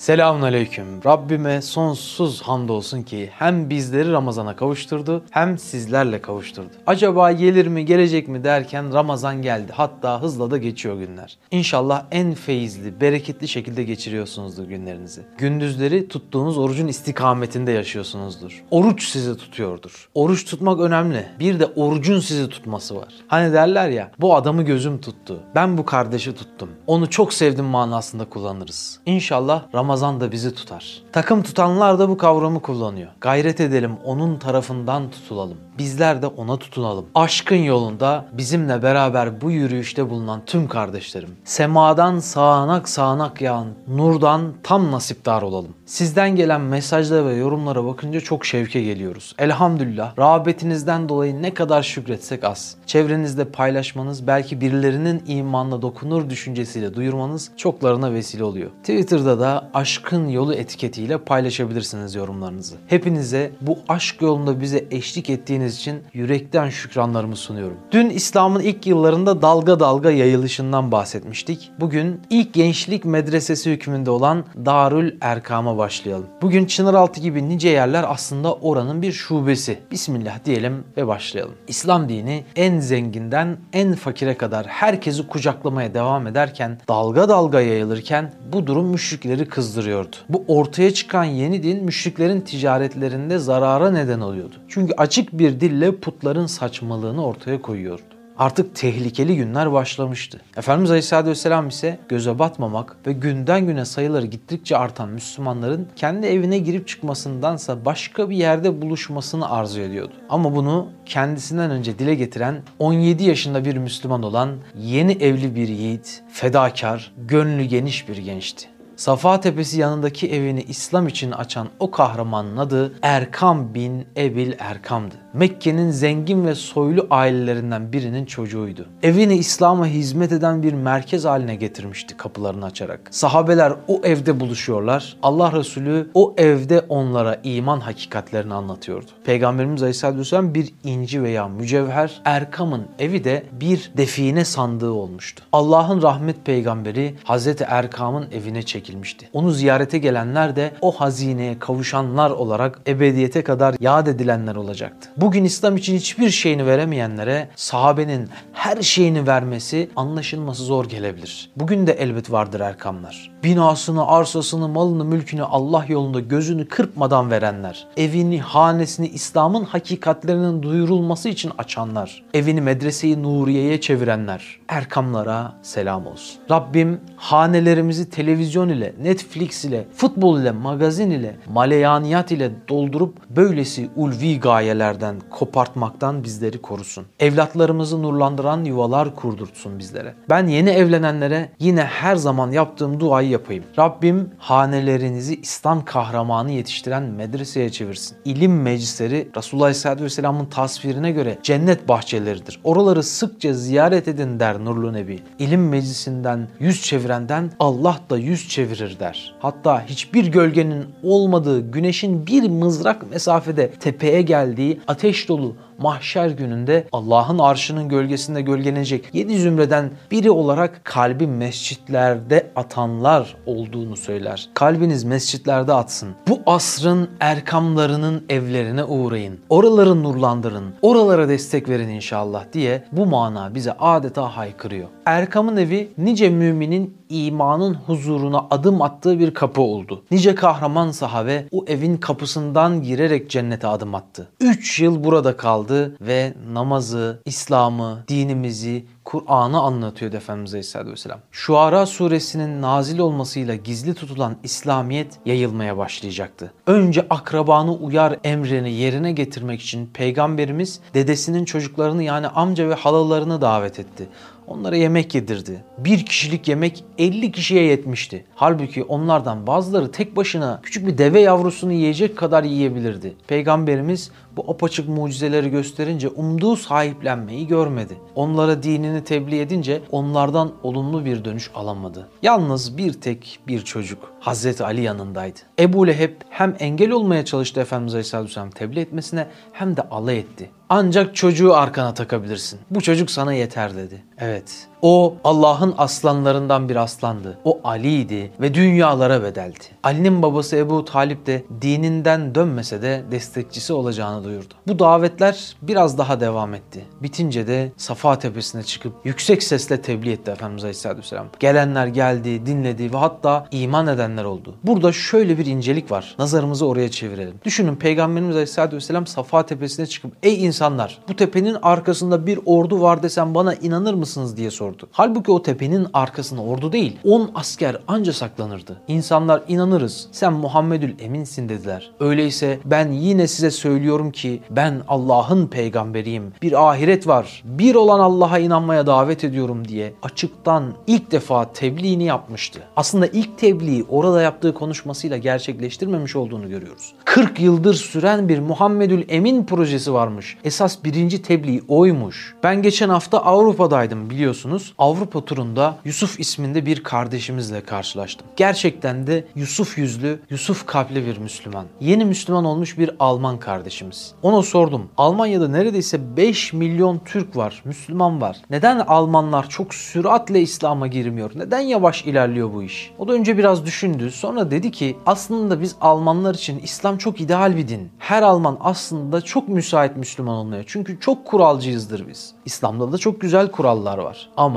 Selamun Aleyküm. Rabbime sonsuz hamdolsun ki hem bizleri Ramazan'a kavuşturdu hem sizlerle kavuşturdu. Acaba gelir mi gelecek mi derken Ramazan geldi. Hatta hızla da geçiyor günler. İnşallah en feyizli, bereketli şekilde geçiriyorsunuzdur günlerinizi. Gündüzleri tuttuğunuz orucun istikametinde yaşıyorsunuzdur. Oruç sizi tutuyordur. Oruç tutmak önemli. Bir de orucun sizi tutması var. Hani derler ya bu adamı gözüm tuttu. Ben bu kardeşi tuttum. Onu çok sevdim manasında kullanırız. İnşallah Ramazan da bizi tutar. Takım tutanlar da bu kavramı kullanıyor. Gayret edelim onun tarafından tutulalım. Bizler de ona tutunalım. Aşkın yolunda bizimle beraber bu yürüyüşte bulunan tüm kardeşlerim. Semadan sağanak sağanak yağan nurdan tam nasipdar olalım. Sizden gelen mesajlara ve yorumlara bakınca çok şevke geliyoruz. Elhamdülillah rağbetinizden dolayı ne kadar şükretsek az. Çevrenizde paylaşmanız belki birilerinin imanla dokunur düşüncesiyle duyurmanız çoklarına vesile oluyor. Twitter'da da aşkın yolu etiketiyle paylaşabilirsiniz yorumlarınızı. Hepinize bu aşk yolunda bize eşlik ettiğiniz için yürekten şükranlarımı sunuyorum. Dün İslam'ın ilk yıllarında dalga dalga yayılışından bahsetmiştik. Bugün ilk gençlik medresesi hükmünde olan Darül Erkam'a başlayalım. Bugün Çınaraltı gibi nice yerler aslında oranın bir şubesi. Bismillah diyelim ve başlayalım. İslam dini en zenginden en fakire kadar herkesi kucaklamaya devam ederken, dalga dalga yayılırken bu durum müşrikleri kızdırıyordu. Bu ortaya çıkan yeni din müşriklerin ticaretlerinde zarara neden oluyordu. Çünkü açık bir dille putların saçmalığını ortaya koyuyordu. Artık tehlikeli günler başlamıştı. Efendimiz Aleyhisselatü Vesselam ise göze batmamak ve günden güne sayıları gittikçe artan Müslümanların kendi evine girip çıkmasındansa başka bir yerde buluşmasını arzu ediyordu. Ama bunu kendisinden önce dile getiren 17 yaşında bir Müslüman olan yeni evli bir yiğit, fedakar, gönlü geniş bir gençti. Safa Tepesi yanındaki evini İslam için açan o kahramanın adı Erkam bin Ebil Erkam'dı. Mekke'nin zengin ve soylu ailelerinden birinin çocuğuydu. Evini İslam'a hizmet eden bir merkez haline getirmişti kapılarını açarak. Sahabeler o evde buluşuyorlar. Allah Resulü o evde onlara iman hakikatlerini anlatıyordu. Peygamberimiz Aleyhisselatü Vesselam bir inci veya mücevher, Erkam'ın evi de bir define sandığı olmuştu. Allah'ın rahmet peygamberi Hazreti Erkam'ın evine çekilmişti. Onu ziyarete gelenler de o hazineye kavuşanlar olarak ebediyete kadar yad edilenler olacaktı. Bugün İslam için hiçbir şeyini veremeyenlere sahabenin her şeyini vermesi anlaşılması zor gelebilir. Bugün de elbet vardır erkamlar. Binasını, arsasını, malını, mülkünü Allah yolunda gözünü kırpmadan verenler. Evini, hanesini İslam'ın hakikatlerinin duyurulması için açanlar. Evini medreseyi Nuriye'ye çevirenler. Erkamlara selam olsun. Rabbim hanelerimizi televizyon ile, Netflix ile, futbol ile, magazin ile, maleyaniyat ile doldurup böylesi ulvi gayelerden kopartmaktan bizleri korusun. Evlatlarımızı nurlandıran yuvalar kurdurtsun bizlere. Ben yeni evlenenlere yine her zaman yaptığım duayı yapayım. Rabbim hanelerinizi İslam kahramanı yetiştiren medreseye çevirsin. İlim meclisleri Resulullah Aleyhisselatü Vesselam'ın tasvirine göre cennet bahçeleridir. Oraları sıkça ziyaret edin der Nurlu Nebi. İlim meclisinden yüz çevirenden Allah da yüz çevirir der. Hatta hiçbir gölgenin olmadığı güneşin bir mızrak mesafede tepeye geldiği ateş dolu mahşer gününde Allah'ın arşının gölgesinde gölgelenecek yedi zümreden biri olarak kalbi mescitlerde atanlar olduğunu söyler. Kalbiniz mescitlerde atsın. Bu asrın erkamlarının evlerine uğrayın. Oraları nurlandırın. Oralara destek verin inşallah diye bu mana bize adeta haykırıyor. Erkam'ın evi nice müminin imanın huzuruna adım attığı bir kapı oldu. Nice kahraman sahabe o evin kapısından girerek cennete adım attı. 3 yıl burada kaldı ve namazı, İslam'ı, dinimizi, Kur'an'ı anlatıyordu Efendimiz Aleyhisselatü Vesselam. Şuara suresinin nazil olmasıyla gizli tutulan İslamiyet yayılmaya başlayacaktı. Önce akrabanı uyar emrini yerine getirmek için Peygamberimiz dedesinin çocuklarını yani amca ve halalarını davet etti. Onlara yemek yedirdi. Bir kişilik yemek 50 kişiye yetmişti. Halbuki onlardan bazıları tek başına küçük bir deve yavrusunu yiyecek kadar yiyebilirdi. Peygamberimiz bu apaçık mucizeleri gösterince umduğu sahiplenmeyi görmedi. Onlara dinini tebliğ edince onlardan olumlu bir dönüş alamadı. Yalnız bir tek bir çocuk Hazreti Ali yanındaydı. Ebu Leheb hem engel olmaya çalıştı Efendimiz Aleyhisselatü Vesselam tebliğ etmesine hem de alay etti. Ancak çocuğu arkana takabilirsin. Bu çocuk sana yeter dedi. Evet, O Allah'ın aslanlarından bir aslandı. O Ali'ydi ve dünyalara bedeldi. Ali'nin babası Ebu Talip de dininden dönmese de destekçisi olacağını duyurdu. Bu davetler biraz daha devam etti. Bitince de Safa Tepesi'ne çıkıp yüksek sesle tebliğ etti Efendimiz Aleyhisselatü Vesselam. Gelenler geldi, dinledi ve hatta iman edenler oldu. Burada şöyle bir incelik var. Nazarımızı oraya çevirelim. Düşünün Peygamberimiz Aleyhisselatü Vesselam Safa Tepesi'ne çıkıp ey insanlar bu tepenin arkasında bir ordu var desem bana inanır mısınız diye sordu. Halbuki o tepenin arkasında ordu değil 10 asker anca saklanırdı. İnsanlar inanırız sen Muhammedül Eminsin dediler. Öyleyse ben yine size söylüyorum ki ben Allah'ın peygamberiyim. Bir ahiret var. Bir olan Allah'a inanmaya davet ediyorum diye açıktan ilk defa tebliğini yapmıştı. Aslında ilk tebliği orada yaptığı konuşmasıyla gerçekleştirmemiş olduğunu görüyoruz. 40 yıldır süren bir Muhammedül Emin projesi varmış. Esas birinci tebliğ oymuş. Ben geçen hafta Avrupa'daydım biliyorsunuz. Avrupa turunda Yusuf isminde bir kardeşimizle karşılaştım. Gerçekten de Yusuf yüzlü, Yusuf kalpli bir Müslüman. Yeni Müslüman olmuş bir Alman kardeşimiz. Ona sordum. Almanya'da neredeyse 5 milyon Türk var, Müslüman var. Neden Almanlar çok süratle İslam'a girmiyor? Neden yavaş ilerliyor bu iş? O da önce biraz düşündü. Sonra dedi ki aslında biz Almanlar için İslam çok ideal bir din. Her Alman aslında çok müsait Müslüman olmaya. Çünkü çok kuralcıyızdır biz. İslam'da da çok güzel kurallar var. Ama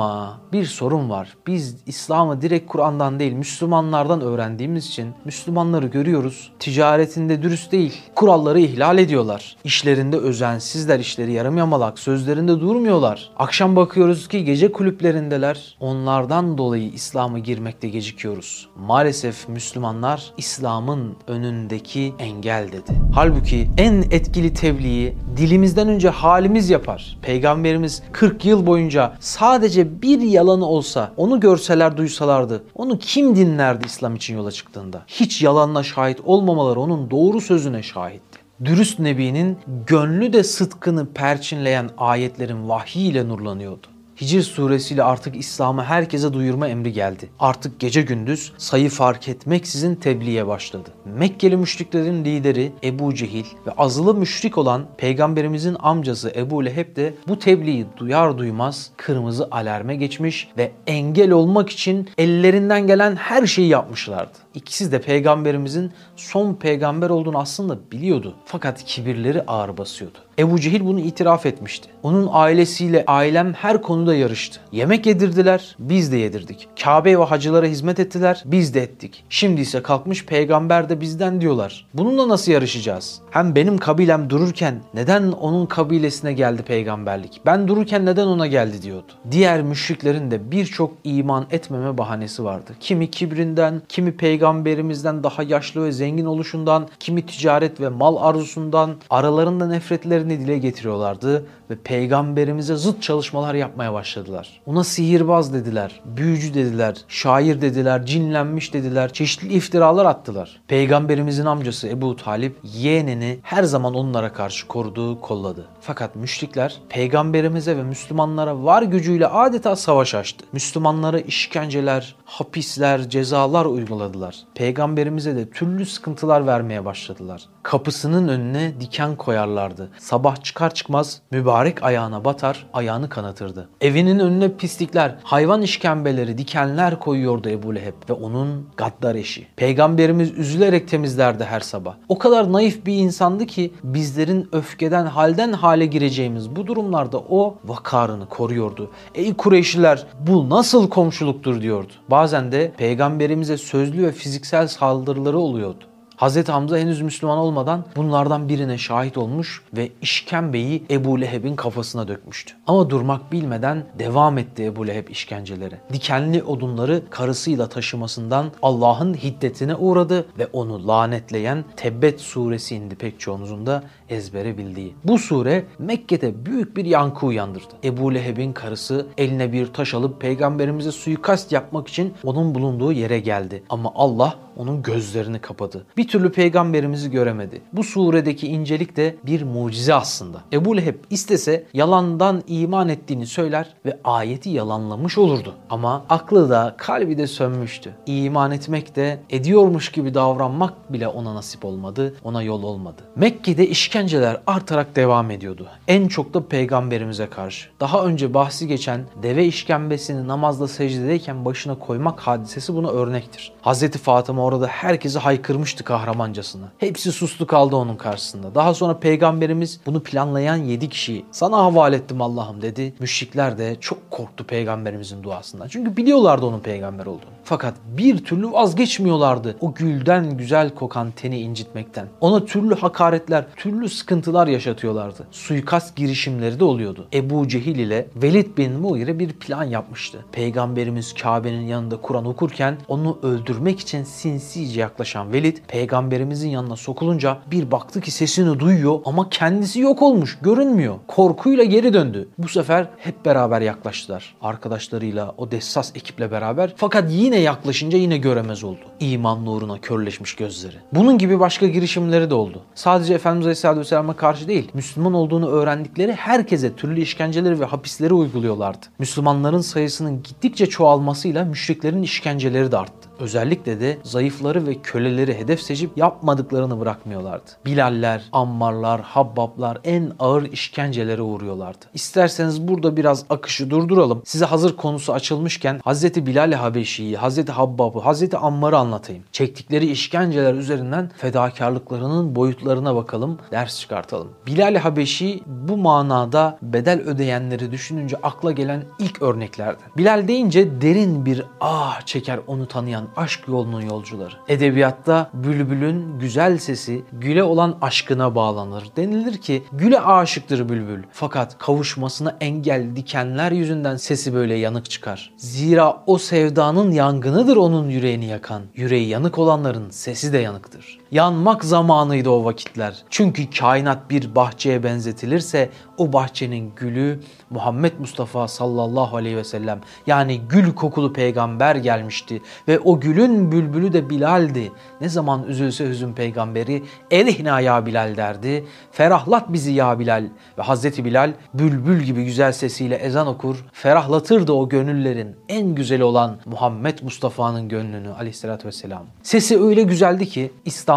bir sorun var. Biz İslam'ı direkt Kur'an'dan değil Müslümanlardan öğrendiğimiz için Müslümanları görüyoruz. Ticaretinde dürüst değil. Kuralları ihlal ediyorlar. İşlerinde özensizler, işleri yarım yamalak, sözlerinde durmuyorlar. Akşam bakıyoruz ki gece kulüplerindeler. Onlardan dolayı İslam'a girmekte gecikiyoruz. Maalesef Müslümanlar İslam'ın önündeki engel dedi. Halbuki en etkili tebliği dilimizden önce halimiz yapar. Peygamberimiz 40 yıl boyunca sadece bir yalanı olsa onu görseler duysalardı onu kim dinlerdi İslam için yola çıktığında? Hiç yalanla şahit olmamaları onun doğru sözüne şahitti. Dürüst Nebi'nin gönlü de sıdkını perçinleyen ayetlerin vahyiyle nurlanıyordu. Hicr suresiyle artık İslam'ı herkese duyurma emri geldi. Artık gece gündüz sayı fark etmeksizin tebliğe başladı. Mekkeli müşriklerin lideri Ebu Cehil ve azılı müşrik olan peygamberimizin amcası Ebu Leheb de bu tebliği duyar duymaz kırmızı alarme geçmiş ve engel olmak için ellerinden gelen her şeyi yapmışlardı. İkisi de peygamberimizin son peygamber olduğunu aslında biliyordu. Fakat kibirleri ağır basıyordu. Ebu Cehil bunu itiraf etmişti. Onun ailesiyle ailem her konuda yarıştı. Yemek yedirdiler, biz de yedirdik. Kabe ve hacılara hizmet ettiler, biz de ettik. Şimdi ise kalkmış peygamber de bizden diyorlar. Bununla nasıl yarışacağız? Hem benim kabilem dururken neden onun kabilesine geldi peygamberlik? Ben dururken neden ona geldi diyordu. Diğer müşriklerin de birçok iman etmeme bahanesi vardı. Kimi kibrinden, kimi peygamberimizden daha yaşlı ve zengin oluşundan, kimi ticaret ve mal arzusundan, aralarında nefretleri nefretlerini dile getiriyorlardı ve peygamberimize zıt çalışmalar yapmaya başladılar. Ona sihirbaz dediler, büyücü dediler, şair dediler, cinlenmiş dediler, çeşitli iftiralar attılar. Peygamberimizin amcası Ebu Talip yeğenini her zaman onlara karşı korudu, kolladı. Fakat müşrikler peygamberimize ve Müslümanlara var gücüyle adeta savaş açtı. Müslümanlara işkenceler, hapisler, cezalar uyguladılar. Peygamberimize de türlü sıkıntılar vermeye başladılar. Kapısının önüne diken koyarlardı. Sabah çıkar çıkmaz mübarek ayağına batar, ayağını kanatırdı. Evinin önüne pislikler, hayvan işkembeleri, dikenler koyuyordu Ebu Leheb ve onun gaddar eşi. Peygamberimiz üzülerek temizlerdi her sabah. O kadar naif bir insandı ki bizlerin öfkeden halden hale gireceğimiz bu durumlarda o vakarını koruyordu. Ey Kureyşliler bu nasıl komşuluktur diyordu. Bazen de peygamberimize sözlü ve fiziksel saldırıları oluyordu. Hz. Hamza henüz Müslüman olmadan bunlardan birine şahit olmuş ve işkembeyi Ebu Leheb'in kafasına dökmüştü. Ama durmak bilmeden devam etti Ebu Leheb işkencelere. Dikenli odunları karısıyla taşımasından Allah'ın hiddetine uğradı ve onu lanetleyen Tebbet suresi indi pek çoğunuzun da ezbere bildiği. Bu sure Mekke'de büyük bir yankı uyandırdı. Ebu Leheb'in karısı eline bir taş alıp peygamberimize suikast yapmak için onun bulunduğu yere geldi. Ama Allah onun gözlerini kapadı. Bir türlü peygamberimizi göremedi. Bu suredeki incelik de bir mucize aslında. Ebu Leheb istese yalandan iman ettiğini söyler ve ayeti yalanlamış olurdu. Ama aklı da kalbi de sönmüştü. İman etmek de ediyormuş gibi davranmak bile ona nasip olmadı, ona yol olmadı. Mekke'de işkenceler artarak devam ediyordu. En çok da peygamberimize karşı. Daha önce bahsi geçen deve işkembesini namazda secdedeyken başına koymak hadisesi buna örnektir. Hazreti Fatıma orada herkesi haykırmıştı kahramancasına. Hepsi sustu kaldı onun karşısında. Daha sonra peygamberimiz bunu planlayan 7 kişiyi sana havale ettim Allah'ım dedi. Müşrikler de çok korktu peygamberimizin duasından. Çünkü biliyorlardı onun peygamber olduğunu. Fakat bir türlü vazgeçmiyorlardı o gülden güzel kokan teni incitmekten. Ona türlü hakaretler, türlü sıkıntılar yaşatıyorlardı. Suikast girişimleri de oluyordu. Ebu Cehil ile Velid bin Mughire bir plan yapmıştı. Peygamberimiz Kabe'nin yanında Kur'an okurken onu öldürmek için sinsice yaklaşan Velid peygamberimizin yanına sokulunca bir baktı ki sesini duyuyor ama kendisi yok olmuş, görünmüyor. Korkuyla geri döndü. Bu sefer hep beraber yaklaştılar. Arkadaşlarıyla, o dessas ekiple beraber. Fakat yine yaklaşınca yine göremez oldu. İman nuruna körleşmiş gözleri. Bunun gibi başka girişimleri de oldu. Sadece Efendimiz Aleyhisselatü Vesselam'a karşı değil, Müslüman olduğunu öğrendikleri herkese türlü işkenceleri ve hapisleri uyguluyorlardı. Müslümanların sayısının gittikçe çoğalmasıyla müşriklerin işkenceleri de arttı. Özellikle de zayıfları ve köleleri hedef seçip yapmadıklarını bırakmıyorlardı. Bilaller, ammarlar, habbablar en ağır işkencelere uğruyorlardı. İsterseniz burada biraz akışı durduralım. Size hazır konusu açılmışken Hz. Bilal Habeşi'yi, Hz. Habbab'ı, Hz. Ammar'ı anlatayım. Çektikleri işkenceler üzerinden fedakarlıklarının boyutlarına bakalım, ders çıkartalım. Bilal Habeşi bu manada bedel ödeyenleri düşününce akla gelen ilk örneklerden. Bilal deyince derin bir ah çeker onu tanıyan aşk yolunun yolcuları. Edebiyatta bülbülün güzel sesi güle olan aşkına bağlanır. Denilir ki güle aşıktır bülbül. Fakat kavuşmasına engel dikenler yüzünden sesi böyle yanık çıkar. Zira o sevdanın yangınıdır onun yüreğini yakan. Yüreği yanık olanların sesi de yanıktır. Yanmak zamanıydı o vakitler. Çünkü kainat bir bahçeye benzetilirse o bahçenin gülü Muhammed Mustafa sallallahu aleyhi ve sellem yani gül kokulu peygamber gelmişti ve o gülün bülbülü de Bilal'di. Ne zaman üzülse hüzün peygamberi erihna ya Bilal derdi. Ferahlat bizi ya Bilal ve Hazreti Bilal bülbül gibi güzel sesiyle ezan okur. Ferahlatırdı o gönüllerin en güzeli olan Muhammed Mustafa'nın gönlünü aleyhissalatü vesselam. Sesi öyle güzeldi ki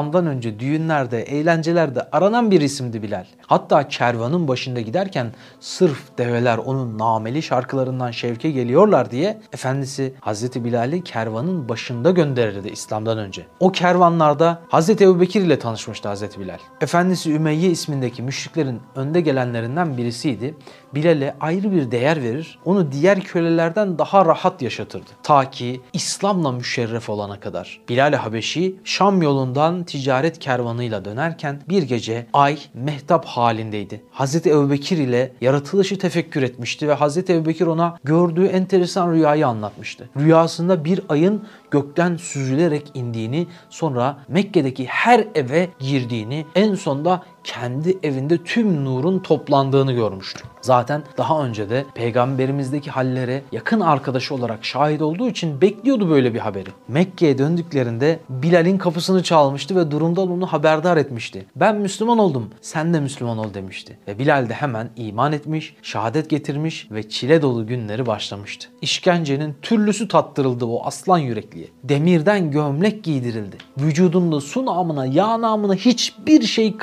İslam'dan önce düğünlerde, eğlencelerde aranan bir isimdi Bilal. Hatta kervanın başında giderken sırf develer onun nameli şarkılarından şevke geliyorlar diye Efendisi Hazreti Bilal'i kervanın başında gönderirdi İslam'dan önce. O kervanlarda Hazreti Ebubekir ile tanışmıştı Hazreti Bilal. Efendisi Ümeyye ismindeki müşriklerin önde gelenlerinden birisiydi. Bilal'e ayrı bir değer verir, onu diğer kölelerden daha rahat yaşatırdı. Ta ki İslam'la müşerref olana kadar. Bilal Habeşi Şam yolundan ticaret kervanıyla dönerken bir gece ay mehtap halindeydi. Hazreti Ebubekir ile yaratılışı tefekkür etmişti ve Hazreti Ebubekir ona gördüğü enteresan rüyayı anlatmıştı. Rüyasında bir ayın gökten süzülerek indiğini, sonra Mekke'deki her eve girdiğini, en sonda kendi evinde tüm nurun toplandığını görmüştü. Zaten daha önce de peygamberimizdeki hallere yakın arkadaşı olarak şahit olduğu için bekliyordu böyle bir haberi. Mekke'ye döndüklerinde Bilal'in kapısını çalmıştı ve durumdan onu haberdar etmişti. Ben Müslüman oldum, sen de Müslüman ol demişti. Ve Bilal de hemen iman etmiş, şehadet getirmiş ve çile dolu günleri başlamıştı. İşkencenin türlüsü tattırıldı o aslan yürekliye. Demirden gömlek giydirildi. Vücudunda su namına, yağ namına hiçbir şey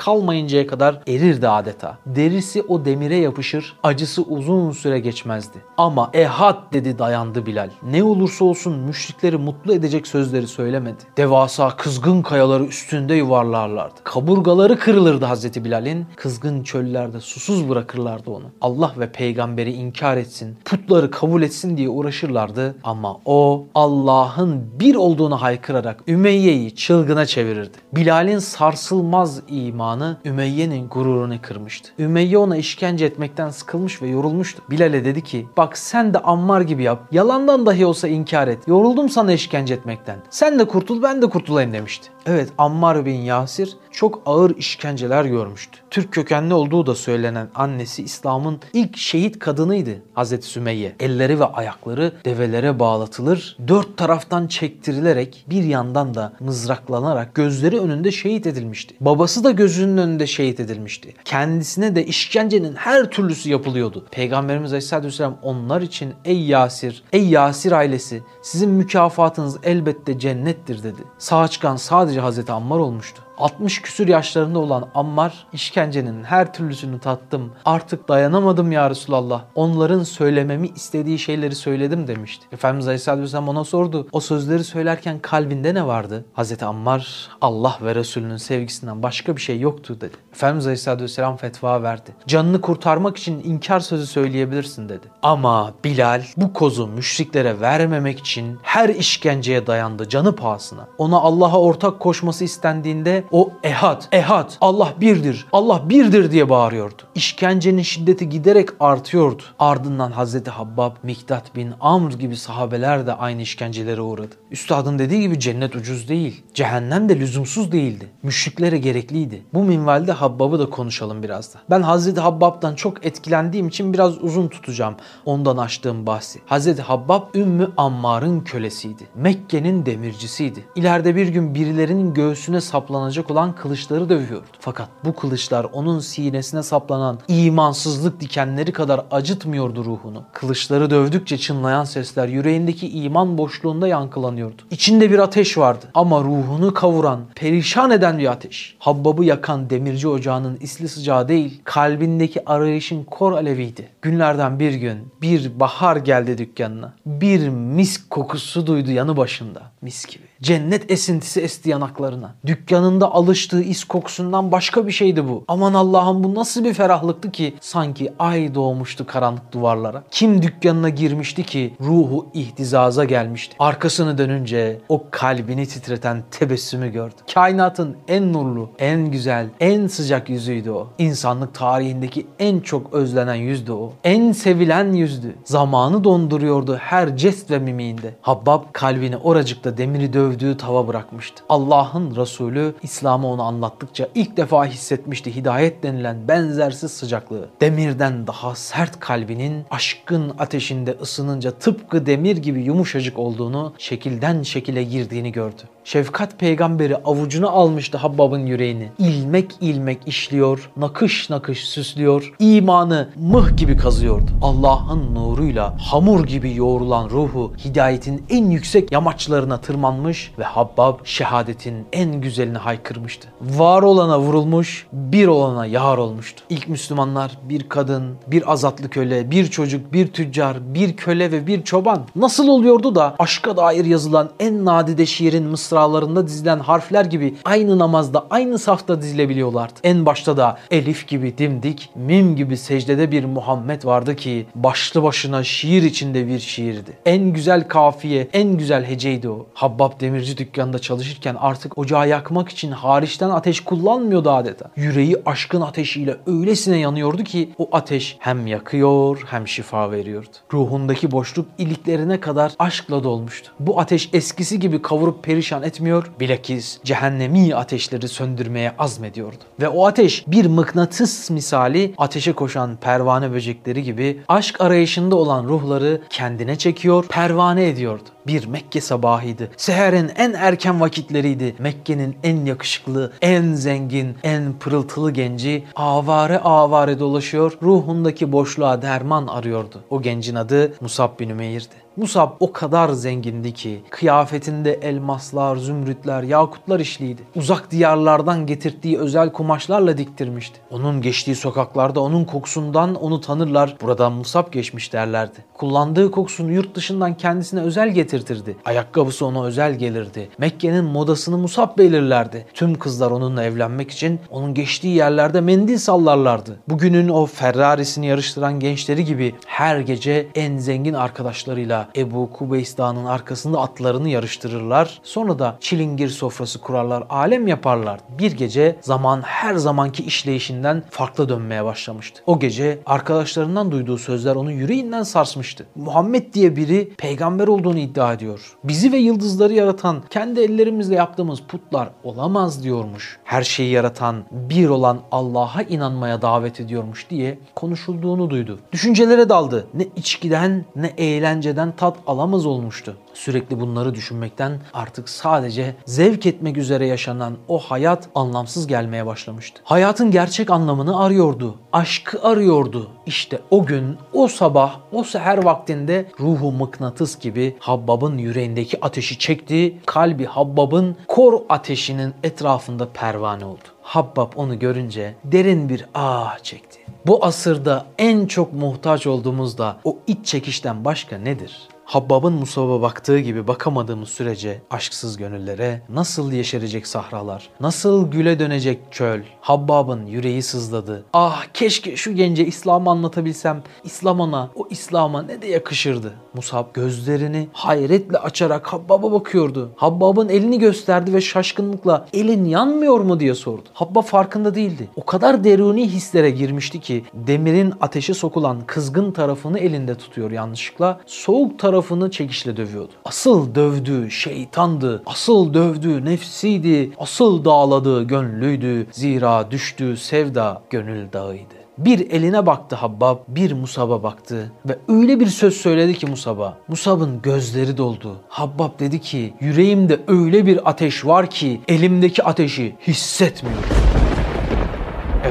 kalmayıncaya kadar erirdi adeta. Derisi o demire yapışır, acısı uzun süre geçmezdi. Ama ehad dedi dayandı Bilal. Ne olursa olsun müşrikleri mutlu edecek sözleri söylemedi. Devasa kızgın kayaları üstünde yuvarlarlardı. Kaburgaları kırılırdı Hazreti Bilal'in. Kızgın çöllerde susuz bırakırlardı onu. Allah ve peygamberi inkar etsin, putları kabul etsin diye uğraşırlardı. Ama o Allah'ın bir olduğunu haykırarak Ümeyye'yi çılgına çevirirdi. Bilal'in sarsılmaz imanı Ümeyye'nin gururunu kırmıştı. Ümeyye ona işkence etmekten sıkılmış ve yorulmuştu. Bilal'e dedi ki bak sen de Ammar gibi yap. Yalandan dahi olsa inkar et. Yoruldum sana işkence etmekten. Sen de kurtul ben de kurtulayım demişti. Evet Ammar bin Yasir çok ağır işkenceler görmüştü. Türk kökenli olduğu da söylenen annesi İslam'ın ilk şehit kadınıydı Hazreti Sümeyye. Elleri ve ayakları develere bağlatılır, dört taraftan çektirilerek bir yandan da mızraklanarak gözleri önünde şehit edilmişti. Babası da gözünün önünde şehit edilmişti. Kendisine de işkencenin her türlüsü yapılıyordu. Peygamberimiz Aleyhisselatü Vesselam onlar için ey Yasir, ey Yasir ailesi sizin mükafatınız elbette cennettir dedi. Sağ çıkan sadece Hazreti Ammar olmuştu. 60 küsür yaşlarında olan Ammar işkencenin her türlüsünü tattım. Artık dayanamadım ya Resulallah. Onların söylememi istediği şeyleri söyledim demişti. Efendimiz Aleyhisselatü Vesselam ona sordu. O sözleri söylerken kalbinde ne vardı? Hazreti Ammar Allah ve Resulünün sevgisinden başka bir şey yoktu dedi. Efendimiz Aleyhisselatü Vesselam fetva verdi. Canını kurtarmak için inkar sözü söyleyebilirsin dedi. Ama Bilal bu kozu müşriklere vermemek için her işkenceye dayandı canı pahasına. Ona Allah'a ortak koşması istendiğinde o ehad, ehad, Allah birdir, Allah birdir diye bağırıyordu. İşkencenin şiddeti giderek artıyordu. Ardından Hazreti Habbab, Miktat bin Amr gibi sahabeler de aynı işkencelere uğradı. Üstadın dediği gibi cennet ucuz değil, cehennem de lüzumsuz değildi. Müşriklere gerekliydi. Bu minvalde Habbab'ı da konuşalım biraz da. Ben Hazreti Habbab'dan çok etkilendiğim için biraz uzun tutacağım ondan açtığım bahsi. Hazreti Habbab Ümmü Ammar'ın kölesiydi. Mekke'nin demircisiydi. İleride bir gün birilerinin göğsüne saplanacak olan kılıçları dövüyordu. Fakat bu kılıçlar onun sinesine saplanan imansızlık dikenleri kadar acıtmıyordu ruhunu. Kılıçları dövdükçe çınlayan sesler yüreğindeki iman boşluğunda yankılanıyordu. İçinde bir ateş vardı ama ruhunu kavuran, perişan eden bir ateş. Habbab'ı yakan demirci ocağının isli sıcağı değil, kalbindeki arayışın kor aleviydi. Günlerden bir gün bir bahar geldi dükkanına. Bir misk kokusu duydu yanı başında. Mis gibi. Cennet esintisi esti yanaklarına. Dükkanında alıştığı is kokusundan başka bir şeydi bu. Aman Allah'ım bu nasıl bir ferahlıktı ki sanki ay doğmuştu karanlık duvarlara. Kim dükkanına girmişti ki ruhu ihtizaza gelmişti. Arkasını dönünce o kalbini titreten tebessümü gördü. Kainatın en nurlu, en güzel, en sıcak yüzüydü o. İnsanlık tarihindeki en çok özlenen yüzdü o. En sevilen yüzdü. Zamanı donduruyordu her jest ve mimiğinde. Habbab kalbini oracıkta demiri dövdüğü tava bırakmıştı. Allah'ın Resulü İslam'ı ona anlattıkça ilk defa hissetmişti hidayet denilen benzersiz sıcaklığı. Demirden daha sert kalbinin aşkın ateşinde ısınınca tıpkı demir gibi yumuşacık olduğunu, şekilden şekile girdiğini gördü. Şefkat peygamberi avucuna almıştı Habbab'ın yüreğini. İlmek ilmek işliyor, nakış nakış süslüyor, imanı mıh gibi kazıyordu. Allah'ın nuruyla hamur gibi yoğrulan ruhu hidayetin en yüksek yamaçlarına tırmanmış ve Habbab şehadetin en güzelini haykırmıştı. Var olana vurulmuş, bir olana yar olmuştu. İlk Müslümanlar bir kadın, bir azatlı köle, bir çocuk, bir tüccar, bir köle ve bir çoban. Nasıl oluyordu da aşka dair yazılan en nadide şiirin mısralarında dizilen harfler gibi aynı namazda, aynı safta dizilebiliyorlardı. En başta da elif gibi dimdik, mim gibi secdede bir Muhammed vardı ki başlı başına şiir içinde bir şiirdi. En güzel kafiye, en güzel heceydi o. Habbab demirci dükkanında çalışırken artık ocağı yakmak için hariçten ateş kullanmıyordu adeta. Yüreği aşkın ateşiyle öylesine yanıyordu ki o ateş hem yakıyor hem şifa veriyordu. Ruhundaki boşluk iliklerine kadar aşkla dolmuştu. Bu ateş eskisi gibi kavurup perişan etmiyor, bilakis cehennemi ateşleri söndürmeye azmediyordu. Ve o ateş bir mıknatıs misali ateşe koşan pervane böcekleri gibi aşk arayışında olan ruhları kendine çekiyor, pervane ediyordu. Bir Mekke sabahıydı. Seherin en erken vakitleriydi. Mekke'nin en yakışıklı, en zengin, en pırıltılı genci avare avare dolaşıyor, ruhundaki boşluğa derman arıyordu. O gencin adı Musab bin Ümeyr'di. Musab o kadar zengindi ki kıyafetinde elmaslar, zümrütler, yakutlar işliydi. Uzak diyarlardan getirdiği özel kumaşlarla diktirmişti. Onun geçtiği sokaklarda onun kokusundan onu tanırlar. Buradan Musab geçmiş derlerdi. Kullandığı kokusunu yurt dışından kendisine özel getirtirdi. Ayakkabısı ona özel gelirdi. Mekke'nin modasını Musab belirlerdi. Tüm kızlar onunla evlenmek için onun geçtiği yerlerde mendil sallarlardı. Bugünün o Ferrari'sini yarıştıran gençleri gibi her gece en zengin arkadaşlarıyla Ebu Kubeys Dağı'nın arkasında atlarını yarıştırırlar. Sonra da çilingir sofrası kurarlar, alem yaparlar. Bir gece zaman her zamanki işleyişinden farklı dönmeye başlamıştı. O gece arkadaşlarından duyduğu sözler onu yüreğinden sarsmıştı. Muhammed diye biri peygamber olduğunu iddia ediyor. Bizi ve yıldızları yaratan kendi ellerimizle yaptığımız putlar olamaz diyormuş. Her şeyi yaratan bir olan Allah'a inanmaya davet ediyormuş diye konuşulduğunu duydu. Düşüncelere daldı. Ne içkiden ne eğlenceden tat alamaz olmuştu. Sürekli bunları düşünmekten artık sadece zevk etmek üzere yaşanan o hayat anlamsız gelmeye başlamıştı. Hayatın gerçek anlamını arıyordu. Aşkı arıyordu. İşte o gün, o sabah, o seher vaktinde ruhu mıknatıs gibi Habbab'ın yüreğindeki ateşi çekti. Kalbi Habbab'ın kor ateşinin etrafında pervane oldu. Habbab onu görünce derin bir ah çekti. Bu asırda en çok muhtaç olduğumuz da o iç çekişten başka nedir? Habbab'ın Musab'a baktığı gibi bakamadığımız sürece aşksız gönüllere nasıl yeşerecek sahralar, nasıl güle dönecek çöl. Habbab'ın yüreği sızladı. Ah keşke şu gence İslam'ı anlatabilsem. İslam ona, o İslam'a ne de yakışırdı. Musab gözlerini hayretle açarak Habbab'a bakıyordu. Habbab'ın elini gösterdi ve şaşkınlıkla elin yanmıyor mu diye sordu. Habbab farkında değildi. O kadar deruni hislere girmişti ki demirin ateşe sokulan kızgın tarafını elinde tutuyor yanlışlıkla. Soğuk tarafını çekişle dövüyordu. Asıl dövdüğü şeytandı. Asıl dövdüğü nefsiydi. Asıl dağladığı gönlüydü. Zira düştüğü sevda gönül dağıydı. Bir eline baktı Habbab, bir Musab'a baktı ve öyle bir söz söyledi ki Musab'a. Musab'ın gözleri doldu. Habbab dedi ki yüreğimde öyle bir ateş var ki elimdeki ateşi hissetmiyorum.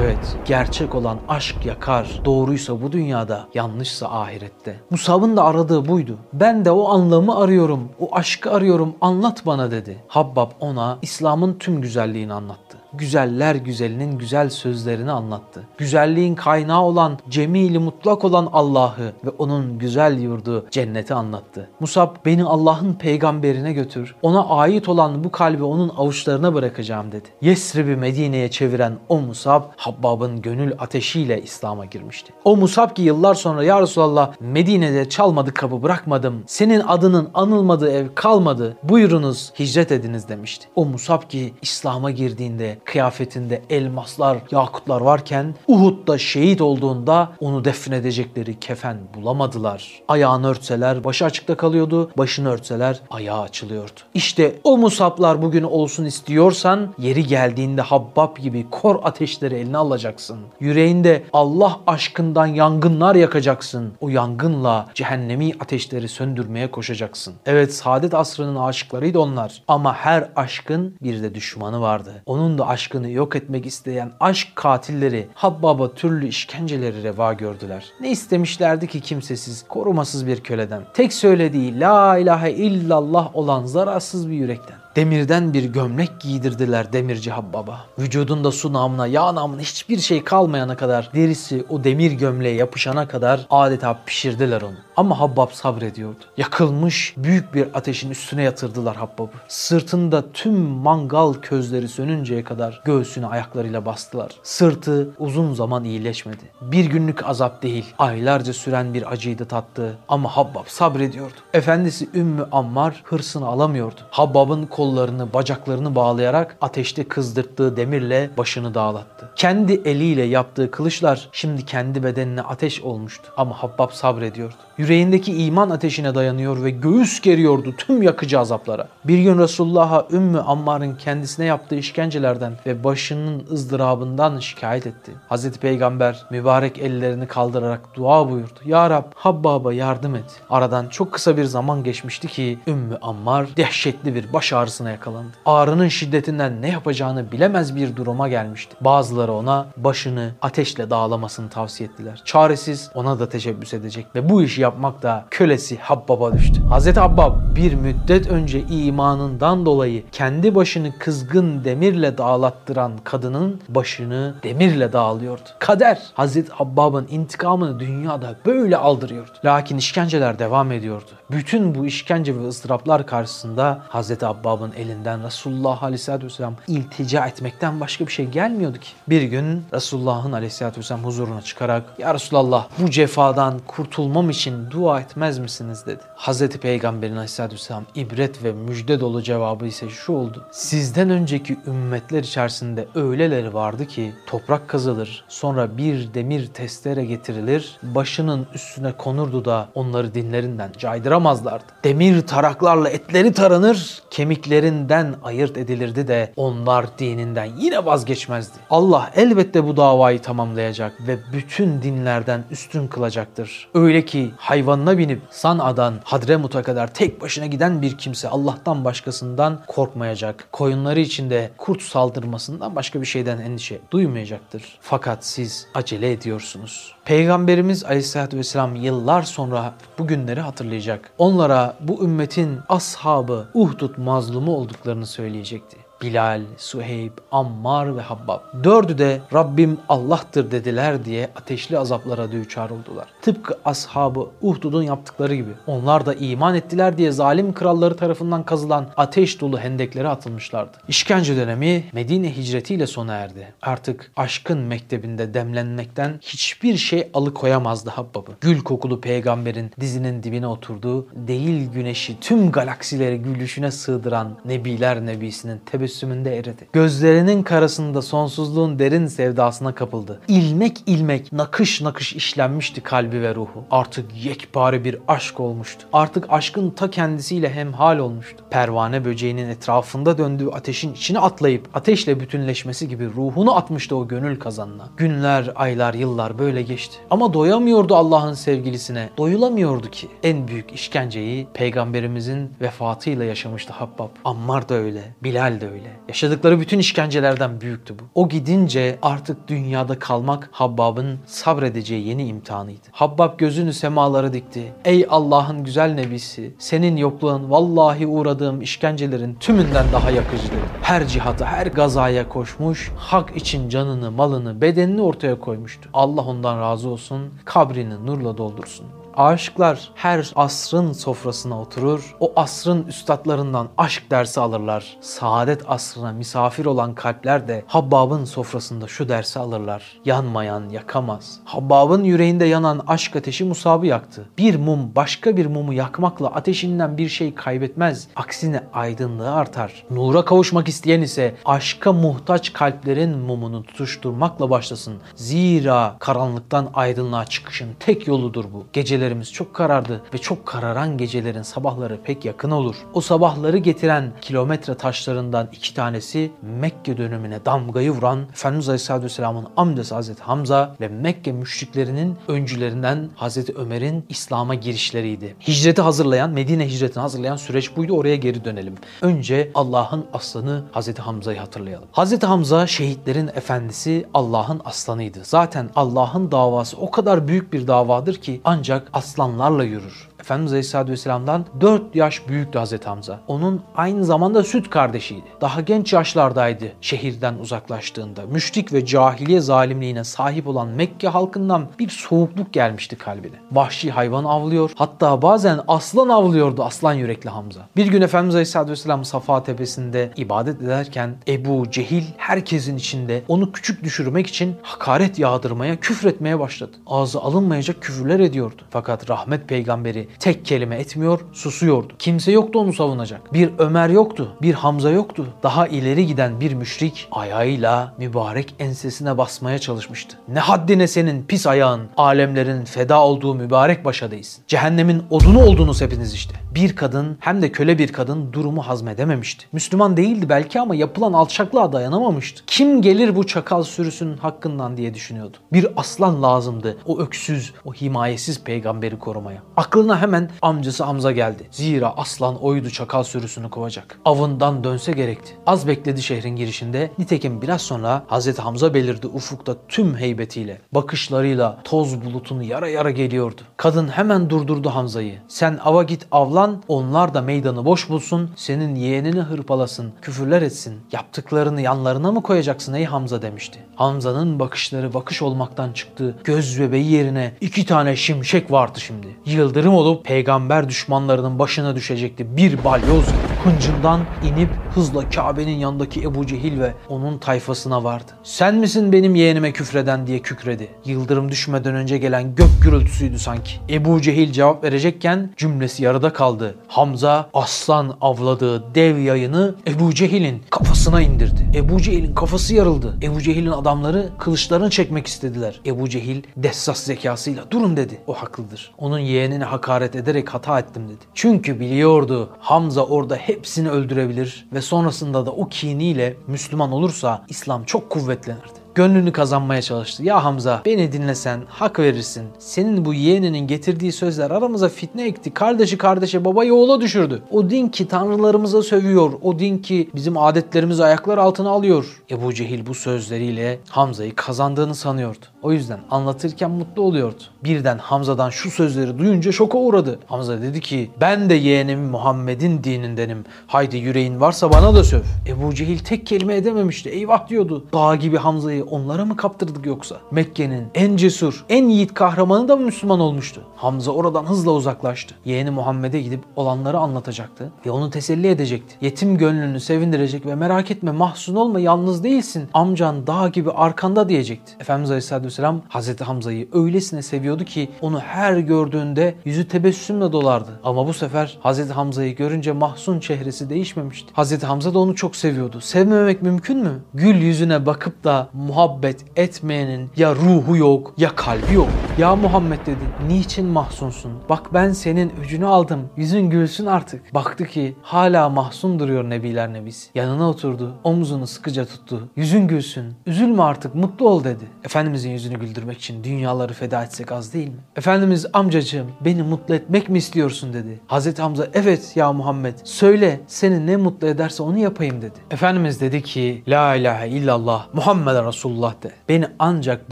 Evet, gerçek olan aşk yakar. Doğruysa bu dünyada, yanlışsa ahirette. Musab'ın da aradığı buydu. Ben de o anlamı arıyorum, o aşkı arıyorum, anlat bana dedi. Habbab ona İslam'ın tüm güzelliğini anlattı güzeller güzelinin güzel sözlerini anlattı. Güzelliğin kaynağı olan, cemili mutlak olan Allah'ı ve onun güzel yurdu cenneti anlattı. Musab beni Allah'ın peygamberine götür. Ona ait olan bu kalbi onun avuçlarına bırakacağım dedi. Yesrib'i Medine'ye çeviren o Musab Habbab'ın gönül ateşiyle İslam'a girmişti. O Musab ki yıllar sonra ya Resulallah Medine'de çalmadı kapı bırakmadım. Senin adının anılmadığı ev kalmadı. Buyurunuz hicret ediniz demişti. O Musab ki İslam'a girdiğinde kıyafetinde elmaslar, yakutlar varken Uhud'da şehit olduğunda onu defnedecekleri kefen bulamadılar. Ayağını örtseler başı açıkta kalıyordu, başını örtseler ayağı açılıyordu. İşte o musaplar bugün olsun istiyorsan yeri geldiğinde Habbab gibi kor ateşleri eline alacaksın. Yüreğinde Allah aşkından yangınlar yakacaksın. O yangınla cehennemi ateşleri söndürmeye koşacaksın. Evet saadet asrının aşıklarıydı onlar ama her aşkın bir de düşmanı vardı. Onun da aşkını yok etmek isteyen aşk katilleri Habbab'a türlü işkenceleri reva gördüler. Ne istemişlerdi ki kimsesiz, korumasız bir köleden. Tek söylediği la ilahe illallah olan zararsız bir yürekten. Demirden bir gömlek giydirdiler demirci Habbab'a. Vücudunda su namına, yağ namına hiçbir şey kalmayana kadar derisi o demir gömleğe yapışana kadar adeta pişirdiler onu. Ama Habbab sabrediyordu. Yakılmış büyük bir ateşin üstüne yatırdılar Habbab'ı. Sırtında tüm mangal közleri sönünceye kadar göğsüne ayaklarıyla bastılar. Sırtı uzun zaman iyileşmedi. Bir günlük azap değil, aylarca süren bir acıydı tattı. Ama Habbab sabrediyordu. Efendisi Ümmü Ammar hırsını alamıyordu. Habbab'ın kollarını, bacaklarını bağlayarak ateşte kızdırttığı demirle başını dağlattı. Kendi eliyle yaptığı kılıçlar şimdi kendi bedenine ateş olmuştu. Ama Habbab sabrediyordu. Yüreğindeki iman ateşine dayanıyor ve göğüs geriyordu tüm yakıcı azaplara. Bir gün Resulullah'a Ümmü Ammar'ın kendisine yaptığı işkencelerden ve başının ızdırabından şikayet etti. Hazreti Peygamber mübarek ellerini kaldırarak dua buyurdu. Ya Rab Habbab'a yardım et. Aradan çok kısa bir zaman geçmişti ki Ümmü Ammar dehşetli bir baş ağrısına yakalandı. Ağrının şiddetinden ne yapacağını bilemez bir duruma gelmişti. Bazıları ona başını ateşle dağlamasını tavsiye ettiler. Çaresiz ona da teşebbüs edecek ve bu işi yapmak da kölesi Habbab'a düştü. Hazreti Habbab bir müddet önce imanından dolayı kendi başını kızgın demirle dağlattıran kadının başını demirle dağılıyordu. Kader Hazreti Habbab'ın intikamını dünyada böyle aldırıyordu. Lakin işkenceler devam ediyordu. Bütün bu işkence ve ıstıraplar karşısında Hazreti Habbab'ın elinden Resulullah Aleyhisselatü Vesselam iltica etmekten başka bir şey gelmiyordu ki. Bir gün Resulullah'ın Aleyhisselatü Vesselam huzuruna çıkarak Ya Resulallah bu cefadan kurtulmam için dua etmez misiniz dedi. Hazreti Peygamberin aleyhissalatü vesselam ibret ve müjde dolu cevabı ise şu oldu. Sizden önceki ümmetler içerisinde öyleleri vardı ki toprak kazılır sonra bir demir testere getirilir başının üstüne konurdu da onları dinlerinden caydıramazlardı. Demir taraklarla etleri taranır kemiklerinden ayırt edilirdi de onlar dininden yine vazgeçmezdi. Allah elbette bu davayı tamamlayacak ve bütün dinlerden üstün kılacaktır. Öyle ki hayvanına binip San'a'dan Hadremut'a kadar tek başına giden bir kimse Allah'tan başkasından korkmayacak. Koyunları içinde kurt saldırmasından başka bir şeyden endişe duymayacaktır. Fakat siz acele ediyorsunuz. Peygamberimiz Aleyhisselatü Vesselam yıllar sonra bu günleri hatırlayacak. Onlara bu ümmetin ashabı Uhdud mazlumu olduklarını söyleyecekti. Bilal, Suheyb, Ammar ve Habbab. Dördü de Rabbim Allah'tır dediler diye ateşli azaplara düçar oldular. Tıpkı ashabı Uhdud'un yaptıkları gibi. Onlar da iman ettiler diye zalim kralları tarafından kazılan ateş dolu hendeklere atılmışlardı. İşkence dönemi Medine hicretiyle sona erdi. Artık aşkın mektebinde demlenmekten hiçbir şey alıkoyamazdı Habbab'ı. Gül kokulu peygamberin dizinin dibine oturduğu, değil güneşi tüm galaksileri gülüşüne sığdıran Nebiler Nebisi'nin tebessümü tebessümünde eridi. Gözlerinin karasında sonsuzluğun derin sevdasına kapıldı. İlmek ilmek nakış nakış işlenmişti kalbi ve ruhu. Artık yekpare bir aşk olmuştu. Artık aşkın ta kendisiyle hemhal olmuştu. Pervane böceğinin etrafında döndüğü ateşin içine atlayıp ateşle bütünleşmesi gibi ruhunu atmıştı o gönül kazanına. Günler, aylar, yıllar böyle geçti. Ama doyamıyordu Allah'ın sevgilisine. Doyulamıyordu ki. En büyük işkenceyi peygamberimizin vefatıyla yaşamıştı Habbab. Ammar da öyle, Bilal de öyle. Yaşadıkları bütün işkencelerden büyüktü bu. O gidince artık dünyada kalmak Habbab'ın sabredeceği yeni imtihanıydı. Habbab gözünü semalara dikti. Ey Allah'ın güzel nebisi, senin yokluğun vallahi uğradığım işkencelerin tümünden daha yakıcı dedi. Her cihata, her gazaya koşmuş, hak için canını, malını, bedenini ortaya koymuştu. Allah ondan razı olsun, kabrini nurla doldursun. Aşıklar her asrın sofrasına oturur, o asrın üstadlarından aşk dersi alırlar. Saadet asrına misafir olan kalpler de Habbab'ın sofrasında şu dersi alırlar. Yanmayan yakamaz. Habbab'ın yüreğinde yanan aşk ateşi Musab'ı yaktı. Bir mum başka bir mumu yakmakla ateşinden bir şey kaybetmez. Aksine aydınlığı artar. Nura kavuşmak isteyen ise aşka muhtaç kalplerin mumunu tutuşturmakla başlasın. Zira karanlıktan aydınlığa çıkışın tek yoludur bu. Geceleri gecelerimiz çok karardı ve çok kararan gecelerin sabahları pek yakın olur. O sabahları getiren kilometre taşlarından iki tanesi Mekke dönemine damgayı vuran Efendimiz Aleyhisselatü Vesselam'ın amcası Hazreti Hamza ve Mekke müşriklerinin öncülerinden Hazreti Ömer'in İslam'a girişleriydi. Hicreti hazırlayan, Medine hicretini hazırlayan süreç buydu. Oraya geri dönelim. Önce Allah'ın aslanı Hazreti Hamza'yı hatırlayalım. Hazreti Hamza şehitlerin efendisi Allah'ın aslanıydı. Zaten Allah'ın davası o kadar büyük bir davadır ki ancak aslanlarla yürür. Efendimiz Aleyhisselatü Vesselam'dan 4 yaş büyüktü Hazreti Hamza. Onun aynı zamanda süt kardeşiydi. Daha genç yaşlardaydı şehirden uzaklaştığında. Müşrik ve cahiliye zalimliğine sahip olan Mekke halkından bir soğukluk gelmişti kalbine. Vahşi hayvan avlıyor. Hatta bazen aslan avlıyordu aslan yürekli Hamza. Bir gün Efendimiz Aleyhisselatü Vesselam Safa Tepesi'nde ibadet ederken Ebu Cehil herkesin içinde onu küçük düşürmek için hakaret yağdırmaya, küfretmeye başladı. Ağzı alınmayacak küfürler ediyordu. Fakat rahmet peygamberi tek kelime etmiyor, susuyordu. Kimse yoktu onu savunacak. Bir Ömer yoktu, bir Hamza yoktu. Daha ileri giden bir müşrik ayağıyla mübarek ensesine basmaya çalışmıştı. Ne haddine senin pis ayağın, alemlerin feda olduğu mübarek başa değilsin. Cehennemin odunu oldunuz hepiniz işte. Bir kadın hem de köle bir kadın durumu hazmedememişti. Müslüman değildi belki ama yapılan alçaklığa dayanamamıştı. Kim gelir bu çakal sürüsünün hakkından diye düşünüyordu. Bir aslan lazımdı o öksüz, o himayesiz peygamberi korumaya. Aklına hemen amcası Hamza geldi. Zira aslan oydu çakal sürüsünü kovacak. Avından dönse gerekti. Az bekledi şehrin girişinde. Nitekim biraz sonra Hazreti Hamza belirdi ufukta tüm heybetiyle. Bakışlarıyla toz bulutunu yara yara geliyordu. Kadın hemen durdurdu Hamza'yı. Sen ava git avlan, onlar da meydanı boş bulsun, senin yeğenini hırpalasın, küfürler etsin. Yaptıklarını yanlarına mı koyacaksın ey Hamza demişti. Hamza'nın bakışları bakış olmaktan çıktı. Göz bebeği yerine iki tane şimşek vardı şimdi. Yıldırım olup peygamber düşmanlarının başına düşecekti bir balyoz gibi. Hıncından inip hızla Kabe'nin yanındaki Ebu Cehil ve onun tayfasına vardı. Sen misin benim yeğenime küfreden diye kükredi. Yıldırım düşmeden önce gelen gök gürültüsüydü sanki. Ebu Cehil cevap verecekken cümlesi yarıda kaldı. Hamza aslan avladığı dev yayını Ebu Cehil'in kafasına indirdi. Ebu Cehil'in kafası yarıldı. Ebu Cehil'in adamları kılıçlarını çekmek istediler. Ebu Cehil dessas zekasıyla durun dedi. O haklıdır. Onun yeğenini hakaret ederek hata ettim dedi. Çünkü biliyordu Hamza orada hepsini öldürebilir ve sonrasında da o kiniyle Müslüman olursa İslam çok kuvvetlenirdi gönlünü kazanmaya çalıştı. Ya Hamza beni dinlesen hak verirsin. Senin bu yeğeninin getirdiği sözler aramıza fitne ekti. Kardeşi kardeşe babayı oğula düşürdü. O din ki tanrılarımıza sövüyor. O din ki bizim adetlerimizi ayaklar altına alıyor. Ebu Cehil bu sözleriyle Hamza'yı kazandığını sanıyordu. O yüzden anlatırken mutlu oluyordu. Birden Hamza'dan şu sözleri duyunca şoka uğradı. Hamza dedi ki ben de yeğenim Muhammed'in dinindenim. Haydi yüreğin varsa bana da söv. Ebu Cehil tek kelime edememişti. Eyvah diyordu. Dağ gibi Hamza'yı onlara mı kaptırdık yoksa? Mekke'nin en cesur, en yiğit kahramanı da mı Müslüman olmuştu? Hamza oradan hızla uzaklaştı. Yeğeni Muhammed'e gidip olanları anlatacaktı ve onu teselli edecekti. Yetim gönlünü sevindirecek ve merak etme mahzun olma yalnız değilsin. Amcan dağ gibi arkanda diyecekti. Efendimiz Aleyhisselatü Vesselam Hazreti Hamza'yı öylesine seviyordu ki onu her gördüğünde yüzü tebessümle dolardı. Ama bu sefer Hazreti Hamza'yı görünce mahzun çehresi değişmemişti. Hazreti Hamza da onu çok seviyordu. Sevmemek mümkün mü? Gül yüzüne bakıp da muhabbet etmeyenin ya ruhu yok ya kalbi yok. Ya Muhammed dedi niçin mahzunsun? Bak ben senin öcünü aldım. Yüzün gülsün artık. Baktı ki hala mahzun duruyor Nebiler Nebisi. Yanına oturdu. Omzunu sıkıca tuttu. Yüzün gülsün. Üzülme artık mutlu ol dedi. Efendimizin yüzünü güldürmek için dünyaları feda etsek az değil mi? Efendimiz amcacığım beni mutlu etmek mi istiyorsun dedi. Hazreti Hamza evet ya Muhammed söyle seni ne mutlu ederse onu yapayım dedi. Efendimiz dedi ki La ilahe illallah Muhammed Resulullah de. Beni ancak